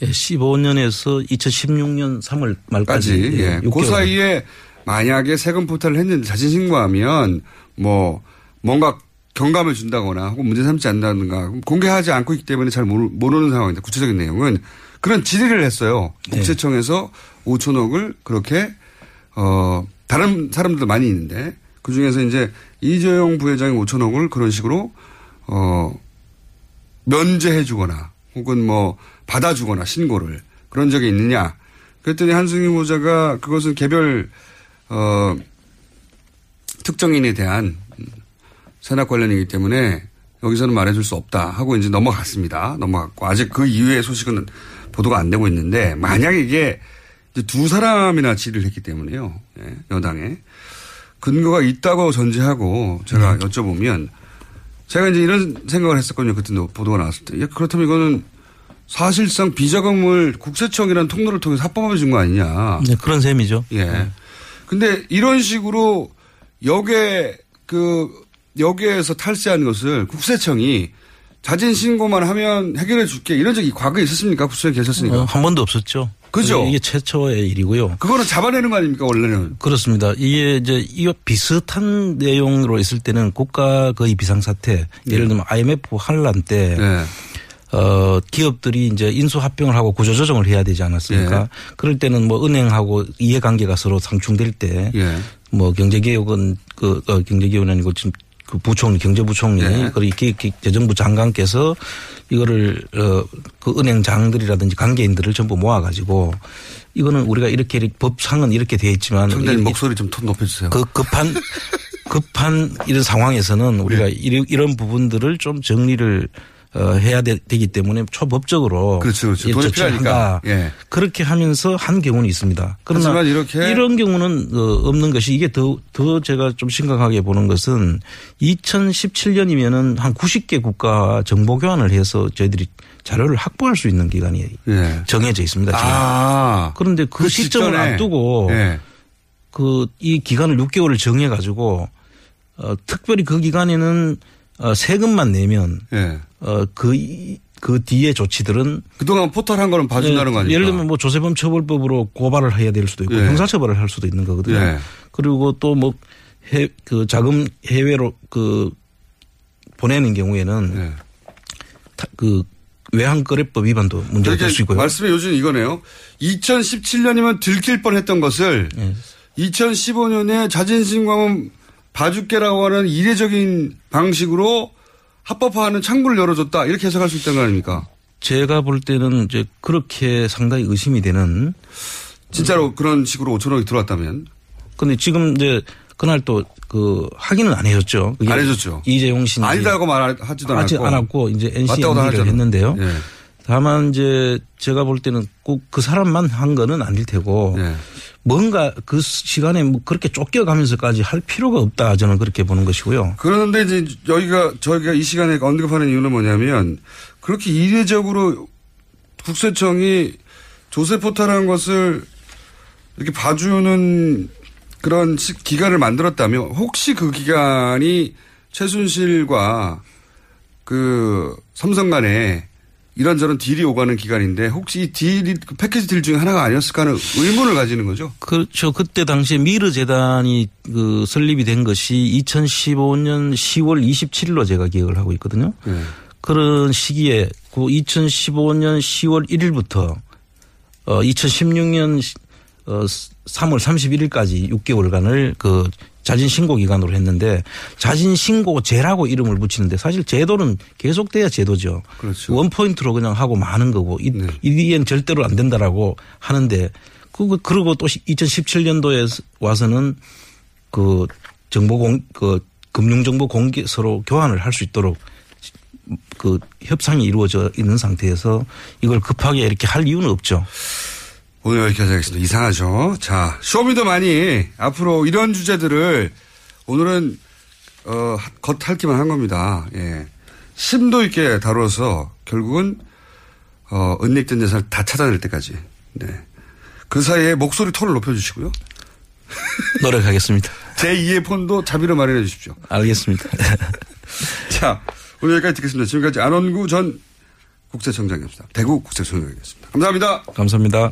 예, 15년에서 2016년 3월 말까지 까지. 예. 그 6개월. 사이에 만약에 세금 포탈을 했는데 자진 신고하면 뭐 뭔가 경감을 준다거나 혹은 문제 삼지 않는다든가 공개하지 않고 있기 때문에 잘 모르, 모르는 상황인데 구체적인 내용은 그런 질의를 했어요. 네. 국세청에서 5천억을 그렇게 어 다른 사람들도 많이 있는데 그 중에서 이제 이재용 부회장이 5천억을 그런 식으로 어 면제해 주거나 혹은 뭐 받아주거나 신고를 그런 적이 있느냐. 그랬더니 한승희 후보자가 그것은 개별 어 특정인에 대한 세납 관련이기 때문에 여기서는 말해줄 수 없다 하고 이제 넘어갔습니다. 넘어갔고 아직 그 이후의 소식은 보도가 안 되고 있는데 만약에 이게 두 사람이나 질의를 했기 때문에요. 예, 여당에 근거가 있다고 전제하고 제가 여쭤보면 제가 이제 이런 생각을 했었거든요. 그때 보도가 나왔을 때. 야, 그렇다면 이거는 사실상 비자금을 국세청이라는 통로를 통해서 합법화해 준 거 아니냐. 네, 그런 셈이죠. 예. 근데 이런 식으로 역에 그 역에서 탈세한 것을 국세청이 자진 신고만 하면 해결해 줄게 이런 적이 과거에 있었습니까? 국세청에 계셨으니까. 어, 한 번도 없었죠. 그죠? 이게 최초의 일이고요. 그거는 잡아내는 거 아닙니까 원래는? 그렇습니다. 이게 이제 이 비슷한 내용으로 있을 때는 국가 거의 비상사태 예를 들면 IMF 환란 때 네. 어, 기업들이 이제 인수합병을 하고 구조조정을 해야 되지 않았습니까? 예. 그럴 때는 뭐 은행하고 이해관계가 서로 상충될 때, 예. 뭐 경제개혁은 그, 어, 경제개혁은 아니고 지금 그 부총리, 경제부총리, 예. 그리고 기- 재정부 장관께서 이거를, 어, 그 은행 장들이라든지 관계인들을 전부 모아가지고 이거는 우리가 이렇게 이렇게 법상은 이렇게 되어 있지만 청장님 이- 목소리 좀 톤 높여주세요. 그 급한 급한 이런 상황에서는 우리가 네. 이런, 부분들을 좀 정리를 어, 해야 되, 기 때문에 초법적으로 그렇죠, 그렇죠. 이 돈이 필요하니까. 예. 그렇게 하면서 한 경우는 있습니다. 그러나 하지만 이렇게 이런 경우는 어, 없는 것이 이게 더, 더 제가 좀 심각하게 보는 것은 2017년이면은 한 90개 국가 정보 교환을 해서 저희들이 자료를 확보할 수 있는 기간이 예. 정해져 있습니다. 지금. 아. 그런데 그, 그 시점을 직전에. 앞두고 예. 그이 기간을 6개월을 정해 가지고 어 특별히 그 기간에는 어 세금만 내면 예. 어 그 그 뒤에 조치들은 그동안 포털 한 거는 봐준다는 거 아닙니까? 예를 들면 뭐 조세범 처벌법으로 고발을 해야 될 수도 있고 예. 형사처벌을 할 수도 있는 거거든요. 예. 그리고 또 뭐 해 그 자금 해외로 그 보내는 경우에는 예. 타- 그 외환거래법 위반도 문제가 될 수 있고요. 말씀의 요지는 이거네요. 2017년이면 들킬 뻔했던 것을 예. 2015년에 자진신고하면 봐줄게라고 하는 이례적인 방식으로 합법화하는 창구를 열어줬다 이렇게 해석할 수 있다는 거 아닙니까? 제가 볼 때는 이제 그렇게 상당히 의심이 되는 진짜로 그런 식으로 5천억이 들어왔다면 근데 지금 이제 그날 또 그 확인은 안 해줬죠. 안 해줬죠. 이재용 씨 아니다고 말하지도 하지 않았고 않았고 이제 NCND를. 했는데요. 예. 다만 이제 제가 볼 때는 꼭 그 사람만 한 거는 아닐 테고 예. 뭔가 그 시간에 뭐 그렇게 쫓겨가면서까지 할 필요가 없다 저는 그렇게 보는 것이고요. 그런데 이제 여기가 저희가 이 시간에 언급하는 이유는 뭐냐면 그렇게 이례적으로 국세청이 조세 포탈한 것을 이렇게 봐주는 그런 시- 기간을 만들었다면 혹시 그 기간이 최순실과 그 삼성 간에 이런저런 딜이 오가는 기간인데 혹시 이 딜이 그 패키지 딜 중에 하나가 아니었을까 하는 의문을 가지는 거죠. 그렇죠. 그때 당시에 미르 재단이 그 설립이 된 것이 2015년 10월 27일로 제가 기억을 하고 있거든요. 네. 그런 시기에 그 2015년 10월 1일부터 어 2016년 어 3월 31일까지 6개월간을 그 자진 신고 기간으로 했는데 자진 신고제라고 이름을 붙이는데 사실 제도는 계속돼야 제도죠. 그렇죠. 원 포인트로 그냥 하고 마는 거고 이, 이 뒤엔 절대로 안 된다라고 하는데 그 그리고 또 2017년도에 와서는 그 정보 공그 금융 정보 공개 서로 교환을 할 수 있도록 그 협상이 이루어져 있는 상태에서 이걸 급하게 이렇게 할 이유는 없죠. 오늘 여기까지 하겠습니다. 이상하죠. 자, 쇼미더만이 앞으로 이런 주제들을 오늘은 어, 겉핥기만 한 겁니다. 예. 심도 있게 다뤄서 결국은 어, 은닉된 재산을 다 찾아낼 때까지. 네. 그 사이에 목소리 톤을 높여주시고요. 노력하겠습니다. 제2의 폰도 자비로 마련해 주십시오. 알겠습니다. 자, 오늘 여기까지 듣겠습니다. 지금까지 안원구 전 국세청장이었습니다. 대구 국세청장이었습니다. 감사합니다. 감사합니다.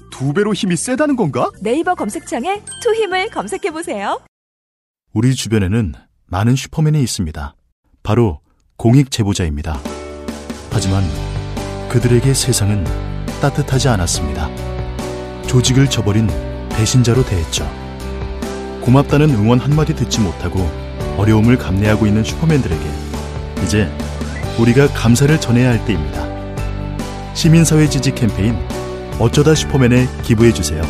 두 배로 힘이 세다는 건가? 네이버 검색창에 투 힘을 검색해 보세요. 우리 주변에는 많은 슈퍼맨이 있습니다. 바로 공익 제보자입니다. 하지만 그들에게 세상은 따뜻하지 않았습니다. 조직을 저버린 배신자로 대했죠. 고맙다는 응원 한마디 듣지 못하고 어려움을 감내하고 있는 슈퍼맨들에게 이제 우리가 감사를 전해야 할 때입니다. 시민사회 지지 캠페인 어쩌다 슈퍼맨에 기부해 주세요.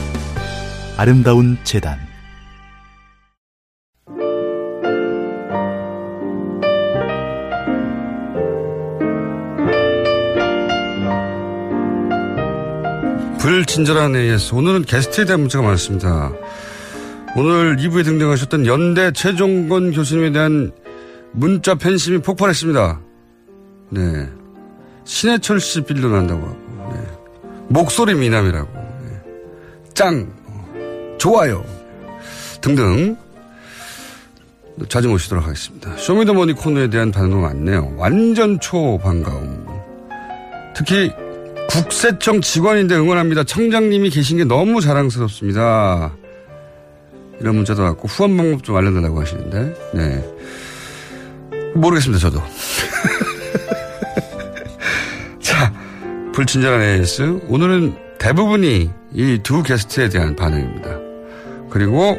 아름다운 재단 불친절한 AS. 오늘은 게스트에 대한 문자가 많습니다. 오늘 2부에 등장하셨던 연대 최종건 교수님에 대한 문자 팬심이 폭발했습니다. 네. 신해철 씨 빌려 난다고 하고, 네. 목소리 미남이라고, 네. 짱, 어, 좋아요. 등등. 자주 모시도록 하겠습니다. 쇼미더머니 코너에 대한 반응도 많네요. 완전 초 반가움. 특히 국세청 직원인데 응원합니다. 청장님이 계신 게 너무 자랑스럽습니다. 이런 문자도 왔고 후원 방법 좀 알려달라고 하시는데 네 모르겠습니다 저도 불친절한 AS 오늘은 대부분이 이 두 게스트에 대한 반응입니다. 그리고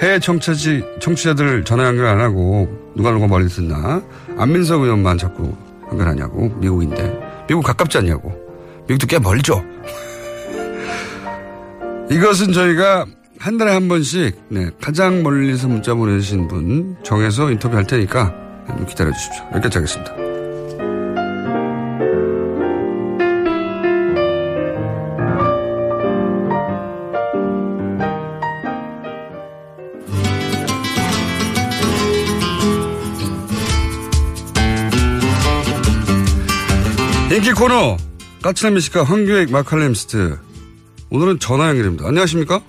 해외 청취자, 청취자들 전화 연결 안 하고 누가 누가 멀리 듣나 안민석 의원만 자꾸 연결하냐고 미국인데 미국 가깝지 않냐고 미국도 꽤 멀죠. 이것은 저희가 한 달에 한 번씩 네, 가장 멀리서 문자 보내주신 분 정해서 인터뷰할 테니까 좀 기다려 주십시오. 여기까지 하겠습니다. 인기 코너 까칠한 미식가 황교익 마칼렘스트 오늘은 전화 연결입니다. 안녕하십니까?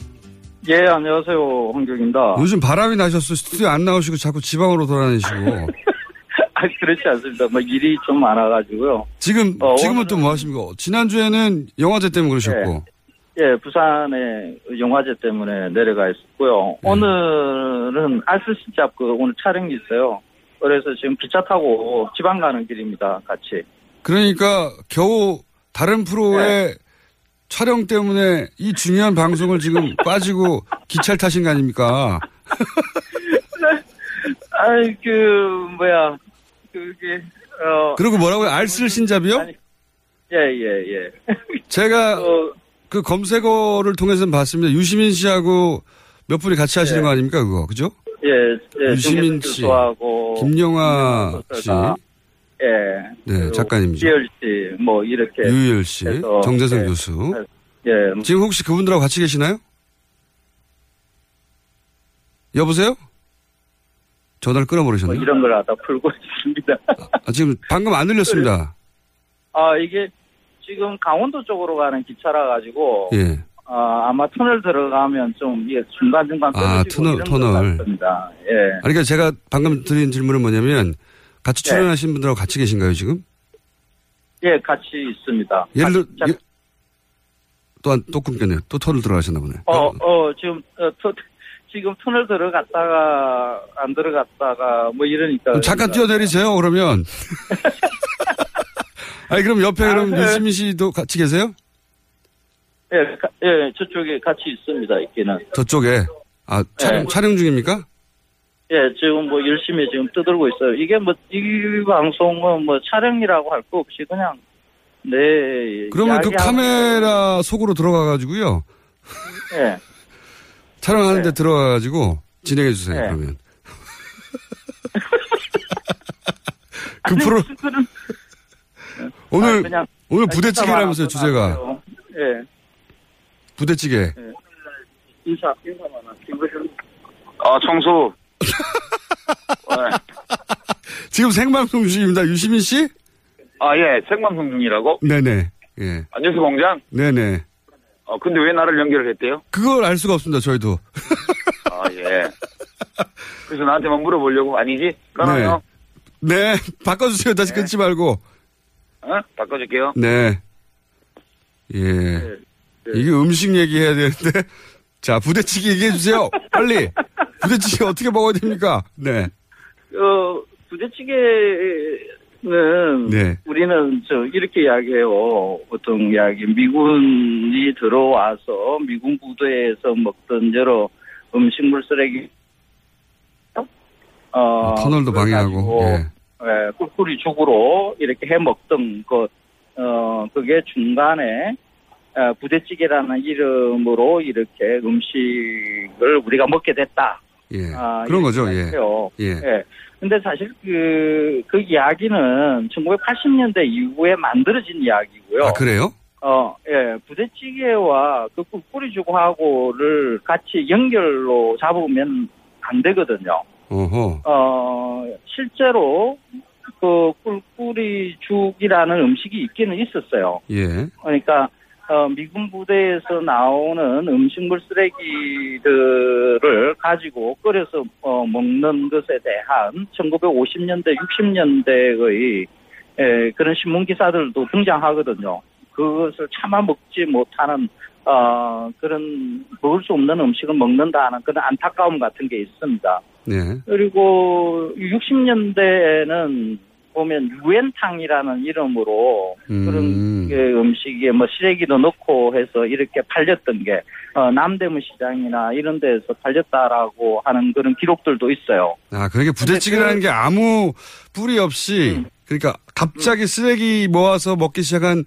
예, 안녕하세요. 황교익입니다. 요즘 바람이 나셨어. 스튜디오 안 나오시고 자꾸 지방으로 돌아다니시고. 아, 그렇지 않습니다. 뭐 일이 좀 많아가지고요. 지금, 어, 지금은 또 뭐 하십니까? 지난주에는 영화제 때문에 그러셨고. 예, 부산에 영화제 때문에 내려가 있었고요. 네. 오늘은 알쓸시잡 그 오늘 촬영이 있어요. 그래서 지금 기차 타고 지방 가는 길입니다. 같이. 그러니까 겨우 다른 프로의 네. 촬영 때문에 이 중요한 방송을 지금 빠지고 기차를 타신 거 아닙니까? 아이, 그, 뭐야. 그게, 어. 그리고 뭐라고요? 알쓸 신잡이요? 예, 예, 예. 제가 그 검색어를 통해서 봤습니다. 유시민 씨하고 몇 분이 같이 하시는 네. 거 아닙니까? 그거. 그죠? 예, 예. 유시민 씨, 교수하고 김영하 씨, 예. 네, 작가님이죠. 지열 씨, 뭐, 이렇게. 유희열 씨, 정재성 예. 교수. 예. 지금 혹시 그분들하고 같이 계시나요? 여보세요? 전화를 뭐 끊어버리셨나요? 이런 걸 하다 풀고 있습니다. 아, 지금 방금 안 들렸습니다. 아, 이게 지금 강원도 쪽으로 가는 기차라 가지고, 예. 아, 아마 터널 들어가면 좀, 이게 중간중간 아, 터널, 터널. 예. 아니, 그러니까 제가 방금 드린 질문은 뭐냐면 같이 네. 출연하신 분들하고 같이 계신가요, 지금? 예, 같이 있습니다. 예를 들어, 자- 예, 또, 안- 또 끊겼네요. 또 터널 들어가셨나 보네. 어, 어, 지금, 어, 터, 지금 터널 들어갔다가, 안 들어갔다가, 뭐 이러니까. 잠깐 뛰어내리세요, 그러면. 아니, 그럼 옆에 그럼 네. 유시민 씨도 같이 계세요? 예, 가- 예, 저쪽에 같이 있습니다, 있기는. 저쪽에. 아, 촬영, 네. 촬영 중입니까? 예, 지금 뭐 열심히 지금 떠들고 있어요. 이게 뭐, 이 방송은 뭐 촬영이라고 할 거 없이 그냥, 네. 그러면 그 카메라 속으로 들어가가지고요. 예. 촬영하는데 들어가가지고 진행해 주세요, 네. 그러면. 그 프로, 오늘, 아, 그냥 오늘 부대찌개라면서요, 주제가. 예. 부대찌개. 인사, 인사만 하고. 아, 청수. 지금 생방송 중입니다. 유시민 씨? 아, 예, 생방송 중이라고? 네네. 예. 아, 뉴스 공장? 네네. 어, 근데 왜 나를 연결을 했대요? 그걸 알 수가 없습니다, 저희도. 아, 예. 그래서 나한테만 물어보려고 아니지? 그러면요. 네. 바꿔주세요. 다시 끊지 말고. 어? 바꿔줄게요. 네. 예. 이게 음식 얘기해야 되는데. 자, 부대찌개 얘기해 주세요. 빨리. 부대찌개 어떻게 먹어야 됩니까? 네. 어, 부대찌개는 네. 우리는 저 이렇게 이야기해요. 보통 이야기 미군이 들어와서 미군 부대에서 먹던 여러 음식물 쓰레기 어, 터널도 그걸 방해하고. 예. 예, 꿀꿀이 죽으로 이렇게 해 먹던 것, 어, 그게 중간에, 어, 부대찌개라는 이름으로 이렇게 음식을 우리가 먹게 됐다. 예. 아, 그런 이렇게 거죠. 예. 생각해요. 예. 예. 근데 사실 그, 그 이야기는 1980년대 이후에 만들어진 이야기고요. 아, 그래요? 어, 예. 부대찌개와 그 꿀꿀이죽하고를 같이 연결로 잡으면 안 되거든요. 어허. 어, 실제로 그 꿀꿀이죽이라는 음식이 있기는 있었어요. 예. 그러니까 어, 미군 부대에서 나오는 음식물 쓰레기들을 가지고 끓여서 어, 먹는 것에 대한 1950년대, 60년대의 에, 그런 신문 기사들도 등장하거든요. 그것을 참아 먹지 못하는 어, 그런 먹을 수 없는 음식을 먹는다는 그런 안타까움 같은 게 있습니다. 네. 그리고 60년대에는 보면 유엔탕이라는 이름으로 그런 음. 게 음식에 뭐 시래기도 넣고 해서 이렇게 팔렸던 게 어, 남대문 시장이나 이런 데서 팔렸다라고 하는 그런 기록들도 있어요. 아, 그러니까 부대찌개라는 게 아무 뿌리 없이 음. 그러니까 갑자기 쓰레기 모아서 먹기 시작한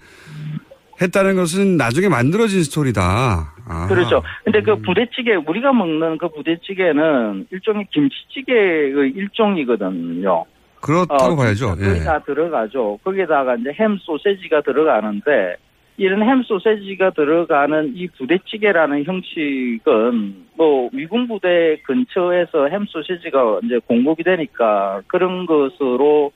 했다는 것은 나중에 만들어진 스토리다. 아. 그렇죠. 근데 그 부대찌개 우리가 먹는 그 부대찌개는 일종의 김치찌개의 일종이거든요. 그렇다고 어, 봐야죠. 거기 예. 다 들어가죠. 거기다가 이제 햄 소세지가 들어가는데 이런 햄 소세지가 들어가는 이 부대찌개라는 형식은 뭐 미군 부대 근처에서 햄 소세지가 이제 공급이 되니까 그런 것으로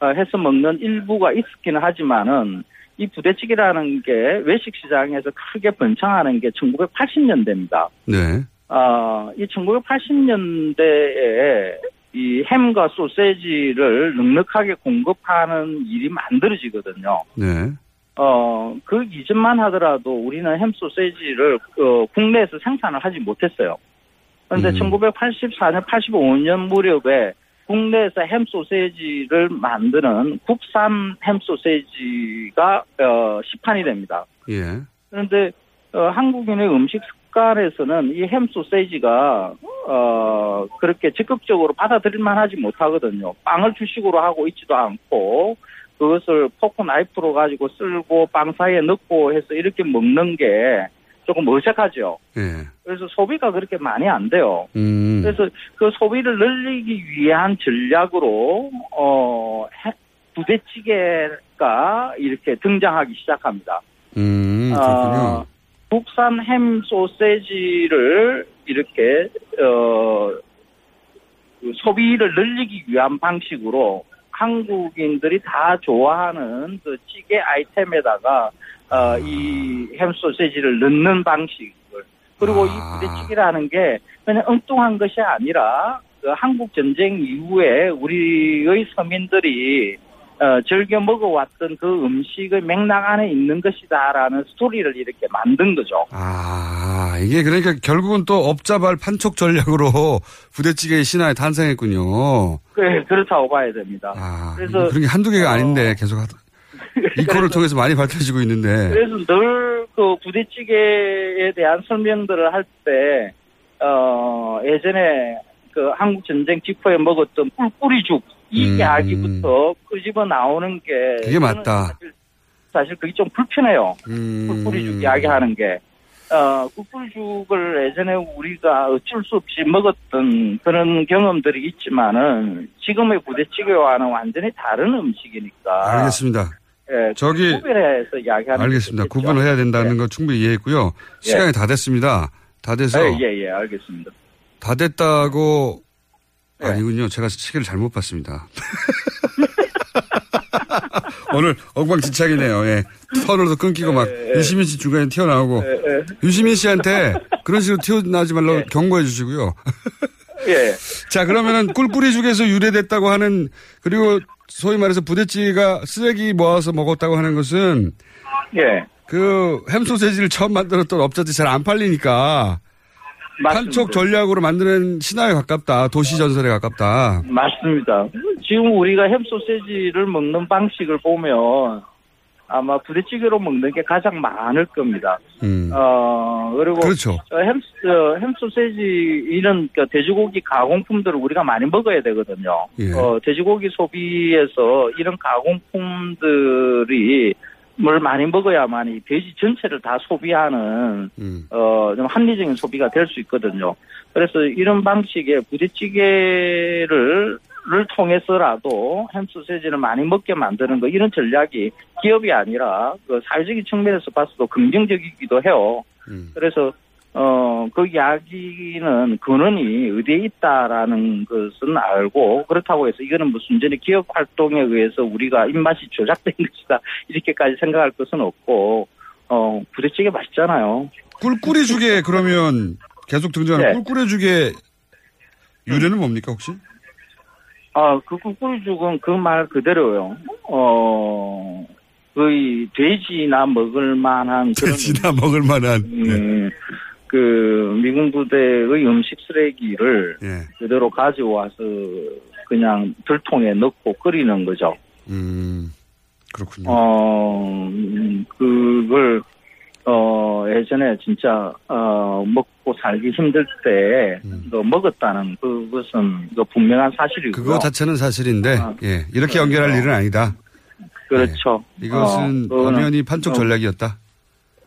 어, 해서 먹는 일부가 있었기는 하지만은 이 부대찌개라는 게 외식 시장에서 크게 번창하는 게 1980년대입니다. 네. 아, 이 1980년대에 이 햄과 소세지를 넉넉하게 공급하는 일이 만들어지거든요. 네. 어, 그 이전만 하더라도 우리는 햄 소세지를 어, 국내에서 생산을 하지 못했어요. 그런데 음. 1984년, 85년 무렵에 국내에서 햄 소세지를 만드는 국산 햄 소세지가 어, 시판이 됩니다. 예. 그런데 어, 한국인의 음식 습관에서는 이 햄 소세지가 어, 그렇게 적극적으로 받아들일 만 하지 못하거든요. 빵을 주식으로 하고 있지도 않고 그것을 포크 나이프로 가지고 쓸고 빵 사이에 넣고 해서 이렇게 먹는 게 조금 어색하죠. 예. 그래서 소비가 그렇게 많이 안 돼요. 음. 그래서 그 소비를 늘리기 위한 전략으로 어 해- 부대찌개가 이렇게 등장하기 시작합니다. 음, 아, 그렇군요. 국산 햄 소세지를 이렇게 어그 소비를 늘리기 위한 방식으로 한국인들이 다 좋아하는 그 찌개 아이템에다가 어, 이햄 소세지를 넣는 방식을. 그리고 이 부대찌개라는 게 그냥 엉뚱한 것이 아니라 그 한국 전쟁 이후에 우리의 서민들이 어, 즐겨 먹어왔던 그 음식의 맥락 안에 있는 것이다라는 스토리를 이렇게 만든 거죠. 아, 이게 그러니까 결국은 또 업자발 판촉 전략으로 부대찌개의 신화에 탄생했군요. 네, 그렇다고 봐야 됩니다. 그래서 그래서 그런 게 한두 개가 아닌데 계속 하다. 이 코를 통해서 많이 밝혀지고 있는데. 그래서 늘 그 부대찌개에 대한 설명들을 할 때, 어, 예전에 그 한국 전쟁 직후에 먹었던 꿀꿀이죽, 이 음. 이야기부터 끄집어 나오는 게. 그게 맞다. 사실, 사실 그게 좀 불편해요. 음. 꿀꿀이죽 이야기하는 게. 어, 꿀꿀죽을 예전에 우리가 어쩔 수 없이 먹었던 그런 경험들이 있지만은 지금의 부대찌개와는 완전히 다른 음식이니까. 알겠습니다. 예, 저기- 구별해서 이야기하는 알겠습니다. 구분을 해야 된다는 거 충분히 이해했고요. 예. 시간이 다 됐습니다. 다 돼서 예, 예, 예, 알겠습니다. 다 됐다고 예. 아니군요. 제가 시계를 잘못 봤습니다. 오늘 엉망진창이네요. 예. 터널도 끊기고 막 유시민 씨 중간에 튀어나오고 예, 유시민 씨한테 그런 식으로 튀어나오지 말라고 경고해 주시고요. 예. 자 그러면은 꿀뿌리죽에서 유래됐다고 하는 그리고 소위 말해서 부대찌개가 쓰레기 모아서 먹었다고 하는 것은 예. 그 햄소세지를 처음 만들었던 업자들이 잘 안 팔리니까 판촉 전략으로 만드는 신화에 가깝다. 도시 전설에 가깝다. 맞습니다. 지금 우리가 햄 소세지를 먹는 방식을 보면 아마 부대찌개로 먹는 게 가장 많을 겁니다. 음. 어, 그리고 그렇죠. 어, 햄, 어, 햄 소세지 이런 그 돼지고기 가공품들을 우리가 많이 먹어야 되거든요. 예. 어, 돼지고기 소비에서 이런 가공품들이 을 많이 먹어야만 이 돼지 전체를 다 소비하는 음. 어, 좀 합리적인 소비가 될 수 있거든요. 그래서 이런 방식의 부대찌개를 를 통해서라도 햄 소세지를 많이 먹게 만드는 거 이런 전략이 기업이 아니라 그 사회적인 측면에서 봤어도 긍정적이기도 해요. 그래서 어, 그 이야기는 근원이 어디에 있다라는 것은 알고 그렇다고 해서 이거는 무슨 전에 기업 활동에 의해서 우리가 입맛이 조작된 것이다 이렇게까지 생각할 것은 없고 어, 부대찌개 맛있잖아요. 꿀꿀이 죽에 그러면 계속 등장하는 네. 꿀꿀이 죽의 유래는 뭡니까 혹시? 아, 그 꿀꿀죽은 그 말 그대로요. 어, 거의 돼지나 먹을 만한 그런 돼지나 먹을 만한. 음, 그 미군 부대의 음식 쓰레기를 예. 그대로 가져와서 그냥 들통에 넣고 끓이는 거죠. 음, 그렇군요. 어, 음, 그걸 어 예전에 진짜 어 먹고 살기 힘들 때그 먹었다는 그것은 그 분명한 사실이고요. 그거 자체는 사실인데 아, 예, 이렇게 연결할 일은 아니다. 그렇죠. 이것은 어, 엄연히 판촉 어, 전략이었다.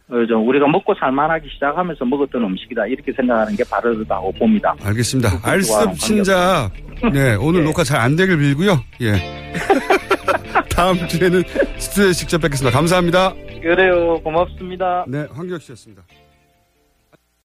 그죠. 우리가 먹고 살만하기 시작하면서 먹었던 음식이다. 이렇게 생각하는 게 바르다고 봅니다. 알겠습니다. 알습 신자. 네, 오늘 녹화 잘 안 되길 빌고요. 예. 다음 주에는 스튜디오에 직접 뵙겠습니다. 감사합니다. 그래요. 고맙습니다. 네, 황교익 씨였습니다.